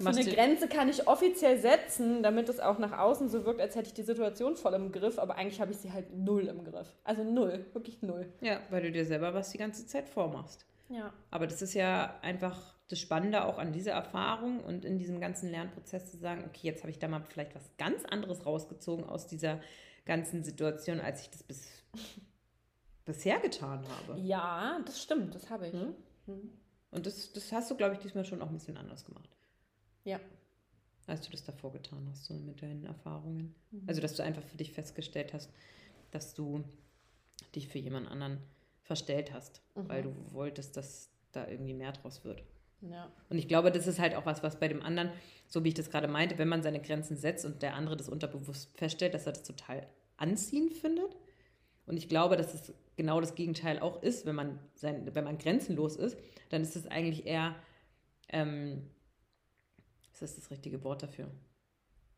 für eine Grenze kann ich offiziell setzen, damit es auch nach außen so wirkt, als hätte ich die Situation voll im Griff, aber eigentlich habe ich sie halt null im Griff. Also null, wirklich null. Ja, weil du dir selber was die ganze Zeit vormachst. Ja. Aber das ist ja einfach das Spannende auch an dieser Erfahrung und in diesem ganzen Lernprozess zu sagen, okay, jetzt habe ich da mal vielleicht was ganz anderes rausgezogen aus dieser ganzen Situation, als ich das bis, bisher getan habe. Ja, das stimmt, das habe ich. Hm? Hm. Und das, das hast du, glaube ich, diesmal schon auch ein bisschen anders gemacht. Ja. Als du das davor getan hast, so mit deinen Erfahrungen. Mhm. Also, dass du einfach für dich festgestellt hast, dass du dich für jemand anderen verstellt hast, mhm. weil du wolltest, dass da irgendwie mehr draus wird. Ja. Und ich glaube, das ist halt auch was, was bei dem anderen, so wie ich das gerade meinte, wenn man seine Grenzen setzt und der andere das unterbewusst feststellt, dass er das total anziehend findet. Und ich glaube, dass es genau das Gegenteil auch ist, wenn man, sein, wenn man grenzenlos ist, dann ist es eigentlich eher, ähm, ist das richtige Wort dafür?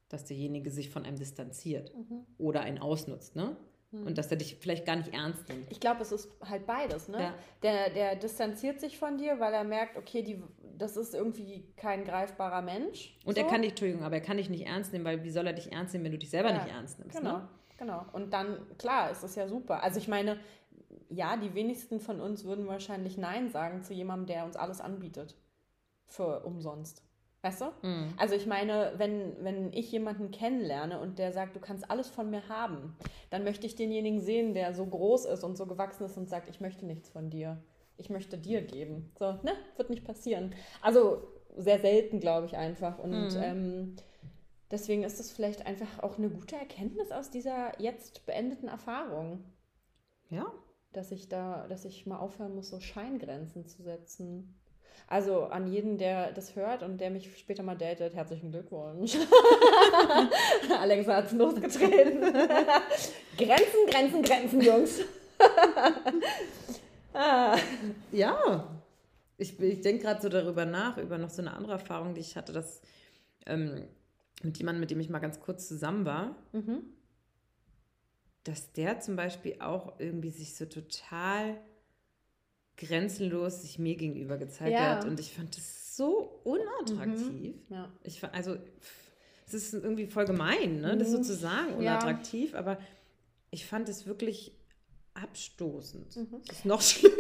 Dass derjenige sich von einem distanziert mhm. oder einen ausnutzt, ne? Und dass er dich vielleicht gar nicht ernst nimmt. Ich glaube, es ist halt beides, ne? Ja. Der, der distanziert sich von dir, weil er merkt, okay, die, das ist irgendwie kein greifbarer Mensch. Und so. er kann dich, Entschuldigung, aber er kann dich nicht ernst nehmen, weil wie soll er dich ernst nehmen, wenn du dich selber ja, nicht ernst nimmst? Genau, ne? genau. Und dann, klar, ist das ja super. Also ich meine, ja, die wenigsten von uns würden wahrscheinlich Nein sagen zu jemandem, der uns alles anbietet. Für umsonst. Weißt du? Mhm. Also ich meine, wenn, wenn ich jemanden kennenlerne und der sagt, du kannst alles von mir haben, dann möchte ich denjenigen sehen, der so groß ist und so gewachsen ist und sagt, ich möchte nichts von dir. Ich möchte dir geben. So, ne? Wird nicht passieren. Also sehr selten, glaube ich einfach. Und mhm. ähm, deswegen ist es vielleicht einfach auch eine gute Erkenntnis aus dieser jetzt beendeten Erfahrung. Ja. Dass ich da, dass ich mal aufhören muss, so Scheingrenzen zu setzen. Also an jeden, der das hört und der mich später mal datet, herzlichen Glückwunsch. Alexa hat es losgetreten. Grenzen, Grenzen, Grenzen, Jungs. ah. Ja, ich, ich denke gerade so darüber nach, über noch so eine andere Erfahrung, die ich hatte, dass ähm, mit jemandem, mit dem ich mal ganz kurz zusammen war, mhm. dass der zum Beispiel auch irgendwie sich so total grenzenlos sich mir gegenüber gezeigt ja. hat. Und ich fand das so unattraktiv. Mhm. Ja. Ich, also, es ist irgendwie voll gemein, ne, das so mhm. unattraktiv, ja. aber ich fand es wirklich abstoßend. Mhm. Das ist noch schlimmer.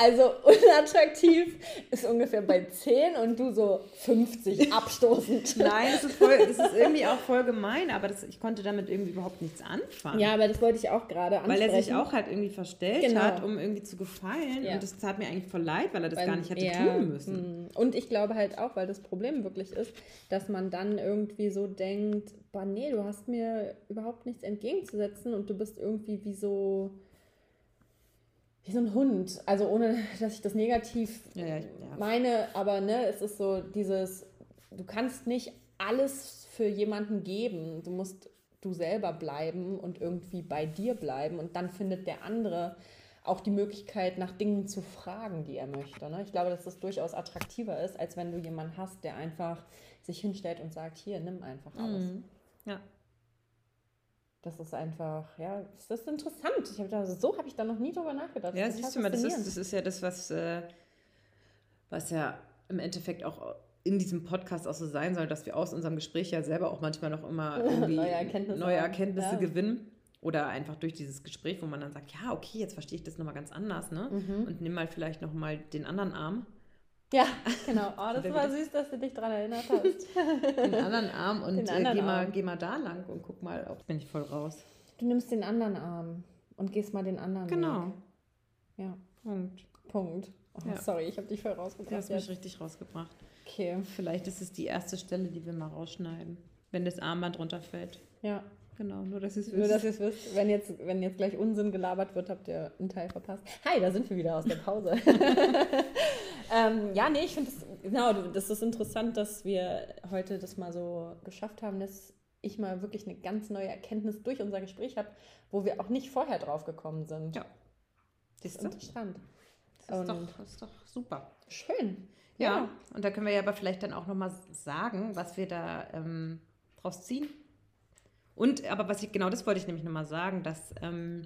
Also unattraktiv ist ungefähr bei 10 und du so 50 abstoßend. Nein, das ist, voll, das ist irgendwie auch voll gemein, aber das, ich konnte damit irgendwie überhaupt nichts anfangen. Ja, aber das wollte ich auch gerade ansprechen. Weil er sich auch halt irgendwie verstellt genau. hat, um irgendwie zu gefallen. Ja. Und das tat mir eigentlich voll leid, weil er das weil, gar nicht hätte ja. tun müssen. Hm. Und ich glaube halt auch, weil das Problem wirklich ist, dass man dann irgendwie so denkt, boah, nee, du hast mir überhaupt nichts entgegenzusetzen und du bist irgendwie wie so wie so ein Hund. Also ohne, dass ich das negativ ja, ja, ja. meine, aber ne, es ist so dieses, du kannst nicht alles für jemanden geben. Du musst du selber bleiben und irgendwie bei dir bleiben und dann findet der andere auch die Möglichkeit, nach Dingen zu fragen, die er möchte. Ne? Ich glaube, dass das durchaus attraktiver ist, als wenn du jemanden hast, der einfach sich hinstellt und sagt, hier, nimm einfach alles. Mhm. Ja. Das ist einfach, ja, das ist interessant. Ich hab da, so habe ich da noch nie drüber nachgedacht. Ja, siehst du mal, das ist, das ist ja das, was, äh, was ja im Endeffekt auch in diesem Podcast auch so sein soll, dass wir aus unserem Gespräch ja selber auch manchmal noch immer irgendwie neue Erkenntnisse, neue Erkenntnisse ja. gewinnen. Oder einfach durch dieses Gespräch, wo man dann sagt, ja, okay, jetzt verstehe ich das nochmal ganz anders, ne? Mhm. Und nimm mal vielleicht nochmal den anderen Arm. Ja, genau. Oh, das war süß, dass du dich daran erinnert hast. Den anderen Arm und äh, anderen äh, geh, Arm. Mal, geh mal da lang und guck mal, ob bin ich voll raus. Du nimmst den anderen Arm und gehst mal den anderen Genau. Weg. Ja. Punkt. Punkt. Oh, ja. Sorry, ich habe dich voll rausgebracht. Du hast mich richtig rausgebracht. Okay. Vielleicht ist es die erste Stelle, die wir mal rausschneiden, wenn das Armband runterfällt. Ja. Genau, nur dass ihr es wisst. Nur, dass ihr es wisst. Wenn jetzt, wenn jetzt gleich Unsinn gelabert wird, habt ihr einen Teil verpasst. Hi, da sind wir wieder aus der Pause. ähm, ja, nee, ich finde es, genau, das ist interessant, dass wir heute das mal so geschafft haben, dass ich mal wirklich eine ganz neue Erkenntnis durch unser Gespräch habe, wo wir auch nicht vorher drauf gekommen sind. Ja. Das ist interessant. Das ist, doch, das ist doch super. Schön. Ja. ja. und da können wir ja aber vielleicht dann auch nochmal sagen, was wir da ähm, draus ziehen. Und, aber was ich, genau das wollte ich nämlich nochmal sagen, dass ähm,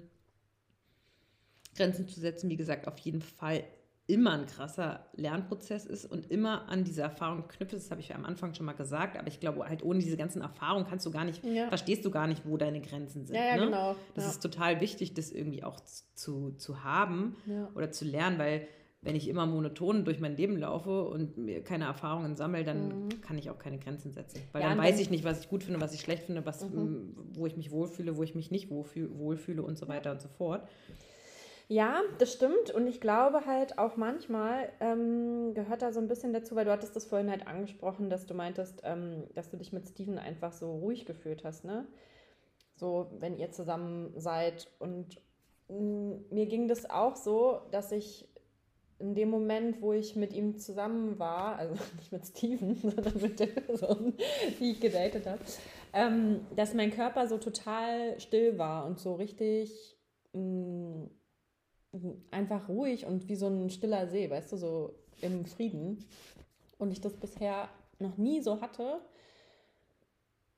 Grenzen zu setzen, wie gesagt, auf jeden Fall immer ein krasser Lernprozess ist und immer an diese Erfahrung knüpft. Das habe ich am Anfang schon mal gesagt, aber ich glaube, halt ohne diese ganzen Erfahrungen kannst du gar nicht, ja. verstehst du gar nicht, wo deine Grenzen sind. Ja, ja ne? genau. Das ja. ist total wichtig, das irgendwie auch zu, zu haben oder zu lernen, weil wenn ich immer monoton durch mein Leben laufe und mir keine Erfahrungen sammle, dann mhm. kann ich auch keine Grenzen setzen. Weil ja, dann weiß ich nicht, was ich gut finde, was ich schlecht finde, was, mhm. wo ich mich wohlfühle, wo ich mich nicht wohlfühle und so weiter und so fort. Ja, das stimmt. Und ich glaube halt auch manchmal ähm, gehört da so ein bisschen dazu, weil du hattest das vorhin halt angesprochen, dass du meintest, ähm, dass du dich mit Steven einfach so ruhig gefühlt hast, ne? So, wenn ihr zusammen seid. Und mh, mir ging das auch so, dass ich in dem Moment, wo ich mit ihm zusammen war, also nicht mit Steven, sondern mit der Person, die ich gedatet habe, ähm, dass mein Körper so total still war und so richtig mh, mm, einfach ruhig und wie so ein stiller See, weißt du, so im Frieden. Und ich das bisher noch nie so hatte.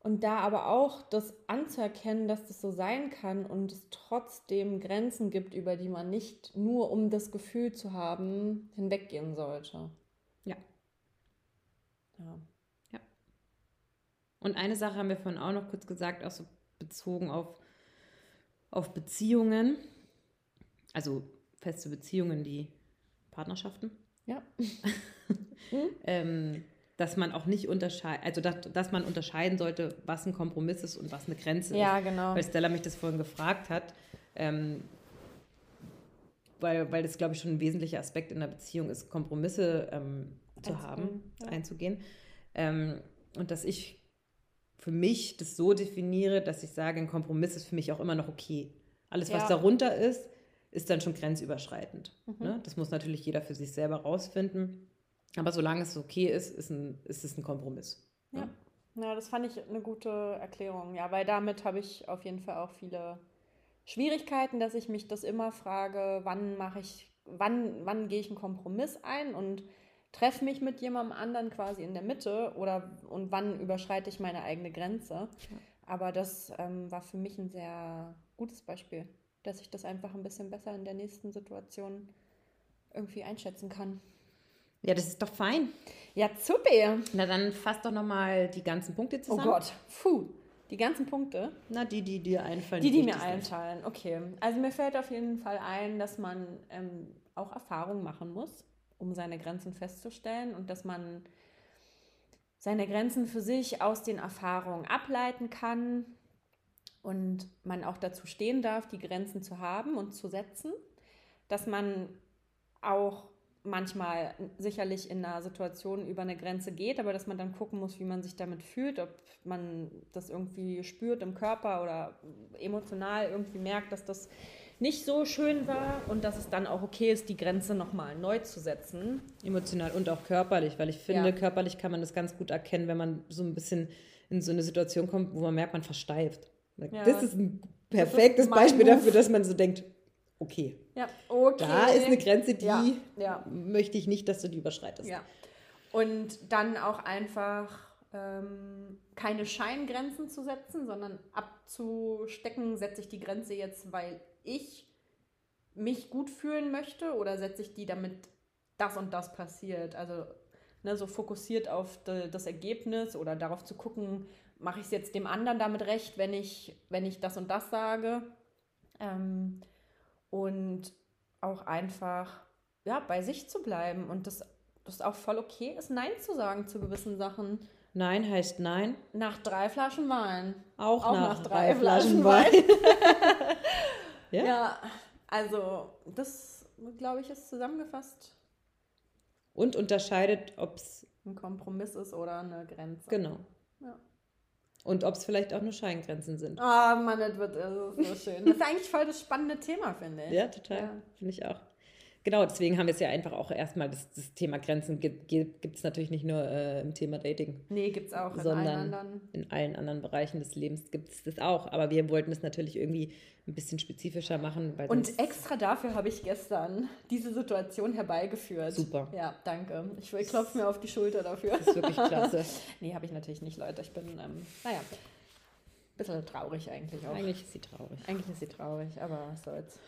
Und da aber auch das anzuerkennen, dass das so sein kann und es trotzdem Grenzen gibt, über die man nicht nur um das Gefühl zu haben, hinweggehen sollte. Ja. Ja. Ja. Und eine Sache haben wir vorhin auch noch kurz gesagt, auch so bezogen auf, auf Beziehungen, also feste Beziehungen, die Partnerschaften. Ja. ähm, dass man auch nicht unterscheidet, also dass, dass man unterscheiden sollte, was ein Kompromiss ist und was eine Grenze ja, ist. Ja, genau. Weil Stella mich das vorhin gefragt hat, ähm, weil, weil das, glaube ich, schon ein wesentlicher Aspekt in der Beziehung ist, Kompromisse ähm, zu einzugehen, haben, ja. einzugehen. Ähm, und dass ich für mich das so definiere, dass ich sage, ein Kompromiss ist für mich auch immer noch okay. Alles, was ja. darunter ist, ist dann schon grenzüberschreitend. Mhm. Ne? Das muss natürlich jeder für sich selber rausfinden. Aber solange es okay ist, ist, ein, ist es ein Kompromiss. Ja. ja, das fand ich eine gute Erklärung. Ja, weil damit habe ich auf jeden Fall auch viele Schwierigkeiten, dass ich mich das immer frage, wann mache ich, wann, wann gehe ich einen Kompromiss ein und treffe mich mit jemandem anderen quasi in der Mitte oder und wann überschreite ich meine eigene Grenze. Ja. Aber das ähm, war für mich ein sehr gutes Beispiel, dass ich das einfach ein bisschen besser in der nächsten Situation irgendwie einschätzen kann. Ja, das ist doch fein. Ja, super. Na, dann fass doch nochmal die ganzen Punkte oh zusammen. Oh Gott, puh. Die ganzen Punkte? Na, die, die dir einfallen. Die, die mir einfallen, okay. Also mir fällt auf jeden Fall ein, dass man ähm, auch Erfahrung machen muss, um seine Grenzen festzustellen und dass man seine Grenzen für sich aus den Erfahrungen ableiten kann und man auch dazu stehen darf, die Grenzen zu haben und zu setzen. Dass man auch manchmal sicherlich in einer Situation über eine Grenze geht, aber dass man dann gucken muss, wie man sich damit fühlt, ob man das irgendwie spürt im Körper oder emotional irgendwie merkt, dass das nicht so schön war und dass es dann auch okay ist, die Grenze nochmal neu zu setzen. Emotional und auch körperlich, weil ich finde, ja. körperlich kann man das ganz gut erkennen, wenn man so ein bisschen in so eine Situation kommt, wo man merkt, man versteift. Ja. Das ist ein perfektes Beispiel Move. dafür, dass man so denkt, okay. Ja, okay. Da ist eine Grenze, die ja, ja. möchte ich nicht, dass du die überschreitest. Ja. Und dann auch einfach ähm, keine Scheingrenzen zu setzen, sondern abzustecken, setze ich die Grenze jetzt, weil ich mich gut fühlen möchte oder setze ich die, damit das und das passiert. Also ne, so fokussiert auf das Ergebnis oder darauf zu gucken, mache ich es jetzt dem anderen damit recht, wenn ich, wenn ich das und das sage. Ähm, und auch einfach ja, bei sich zu bleiben und das, das auch voll okay ist, Nein zu sagen zu gewissen Sachen. Nein heißt Nein. Nach drei Flaschen Wein. Auch, auch nach, nach, drei, drei Flaschen, Flaschen Wein. ja? ja, also das, glaube ich, ist zusammengefasst. Und unterscheidet, ob es ein Kompromiss ist oder eine Grenze. Genau. Ja. Und ob es vielleicht auch nur Scheingrenzen sind. Ah, oh Mann, das wird das ist so schön. Das ist eigentlich voll das spannende Thema, finde ich. Ja, total. Ja. Finde ich auch. Genau, deswegen haben wir es ja einfach auch erstmal, das, das Thema Grenzen gibt es natürlich nicht nur äh, im Thema Dating. Nee, gibt es auch in allen anderen. In allen anderen Bereichen des Lebens gibt es das auch. Aber wir wollten es natürlich irgendwie ein bisschen spezifischer machen. Und extra dafür habe ich gestern diese Situation herbeigeführt. Super. Ja, danke. Ich, klopfe mir auf die Schulter dafür. Das ist wirklich klasse. nee, habe ich natürlich nicht, Leute. Ich bin, ähm, naja, ein bisschen traurig eigentlich auch. Eigentlich ist sie traurig. Eigentlich ist sie traurig, aber was soll's.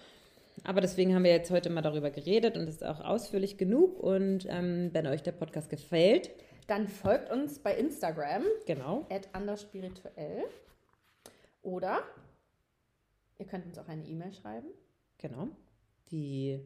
Aber deswegen haben wir jetzt heute mal darüber geredet und es ist auch ausführlich genug. Und ähm, wenn euch der Podcast gefällt, dann folgt uns bei Instagram. Genau. At anderspirituell. Oder ihr könnt uns auch eine E-Mail schreiben. Genau. Die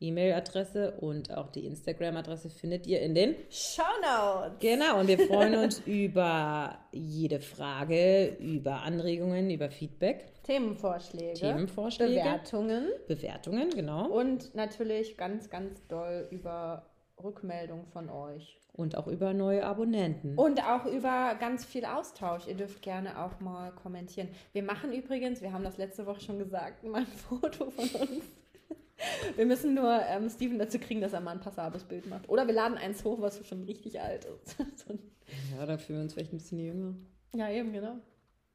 E-Mail-Adresse und auch die Instagram-Adresse findet ihr in den Show Notes. Genau, und wir freuen uns über jede Frage, über Anregungen, über Feedback. Themenvorschläge. Themenvorschläge. Bewertungen. Bewertungen, genau. Und natürlich ganz, ganz doll über Rückmeldung von euch. Und auch über neue Abonnenten. Und auch über ganz viel Austausch. Ihr dürft gerne auch mal kommentieren. Wir machen übrigens, wir haben das letzte Woche schon gesagt, mal ein Foto von uns wir müssen nur ähm, Steven dazu kriegen, dass er mal ein passables Bild macht. Oder wir laden eins hoch, was schon richtig alt ist. ja, da fühlen wir uns vielleicht ein bisschen jünger. Ja, eben, genau.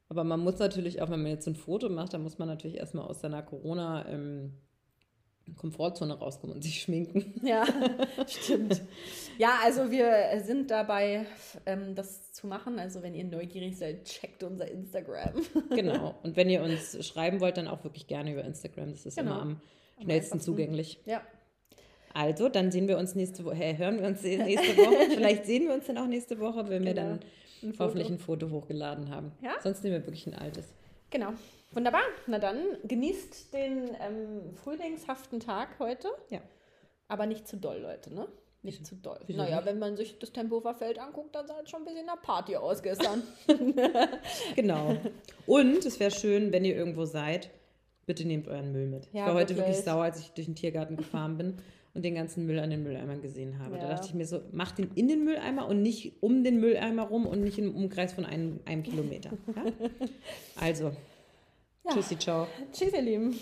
Aber man muss natürlich auch, wenn man jetzt ein Foto macht, dann muss man natürlich erstmal aus seiner Corona- ähm, Komfortzone rauskommen und sich schminken. Ja, stimmt. Ja, also wir sind dabei, ähm, das zu machen. Also wenn ihr neugierig seid, checkt unser Instagram. Genau. Und wenn ihr uns schreiben wollt, dann auch wirklich gerne über Instagram. Das ist genau. immer am schnellsten zugänglich. Ja. Also, dann sehen wir uns nächste Woche, hey, hören wir uns nächste Woche. Vielleicht sehen wir uns dann auch nächste Woche, wenn genau. wir dann ein hoffentlich ein Foto hochgeladen haben. Ja? Sonst nehmen wir wirklich ein altes. Genau. Wunderbar. Na dann, genießt den ähm, frühlingshaften Tag heute. Ja. Aber nicht zu doll, Leute, ne? Nicht Wieso? zu doll. Naja, nicht? wenn man sich das Tempelhofer Feld anguckt, dann sah es schon ein bisschen nach Party aus gestern. genau. Und es wäre schön, wenn ihr irgendwo seid, bitte nehmt euren Müll mit. Ja, ich war heute wirklich sauer, als ich durch den Tiergarten gefahren bin und den ganzen Müll an den Mülleimern gesehen habe. Ja. Da dachte ich mir so, mach den in den Mülleimer und nicht um den Mülleimer rum und nicht im Umkreis von einem, einem Kilometer. Ja? Also, ja. tschüssi, ciao. Tschüss, ihr Lieben.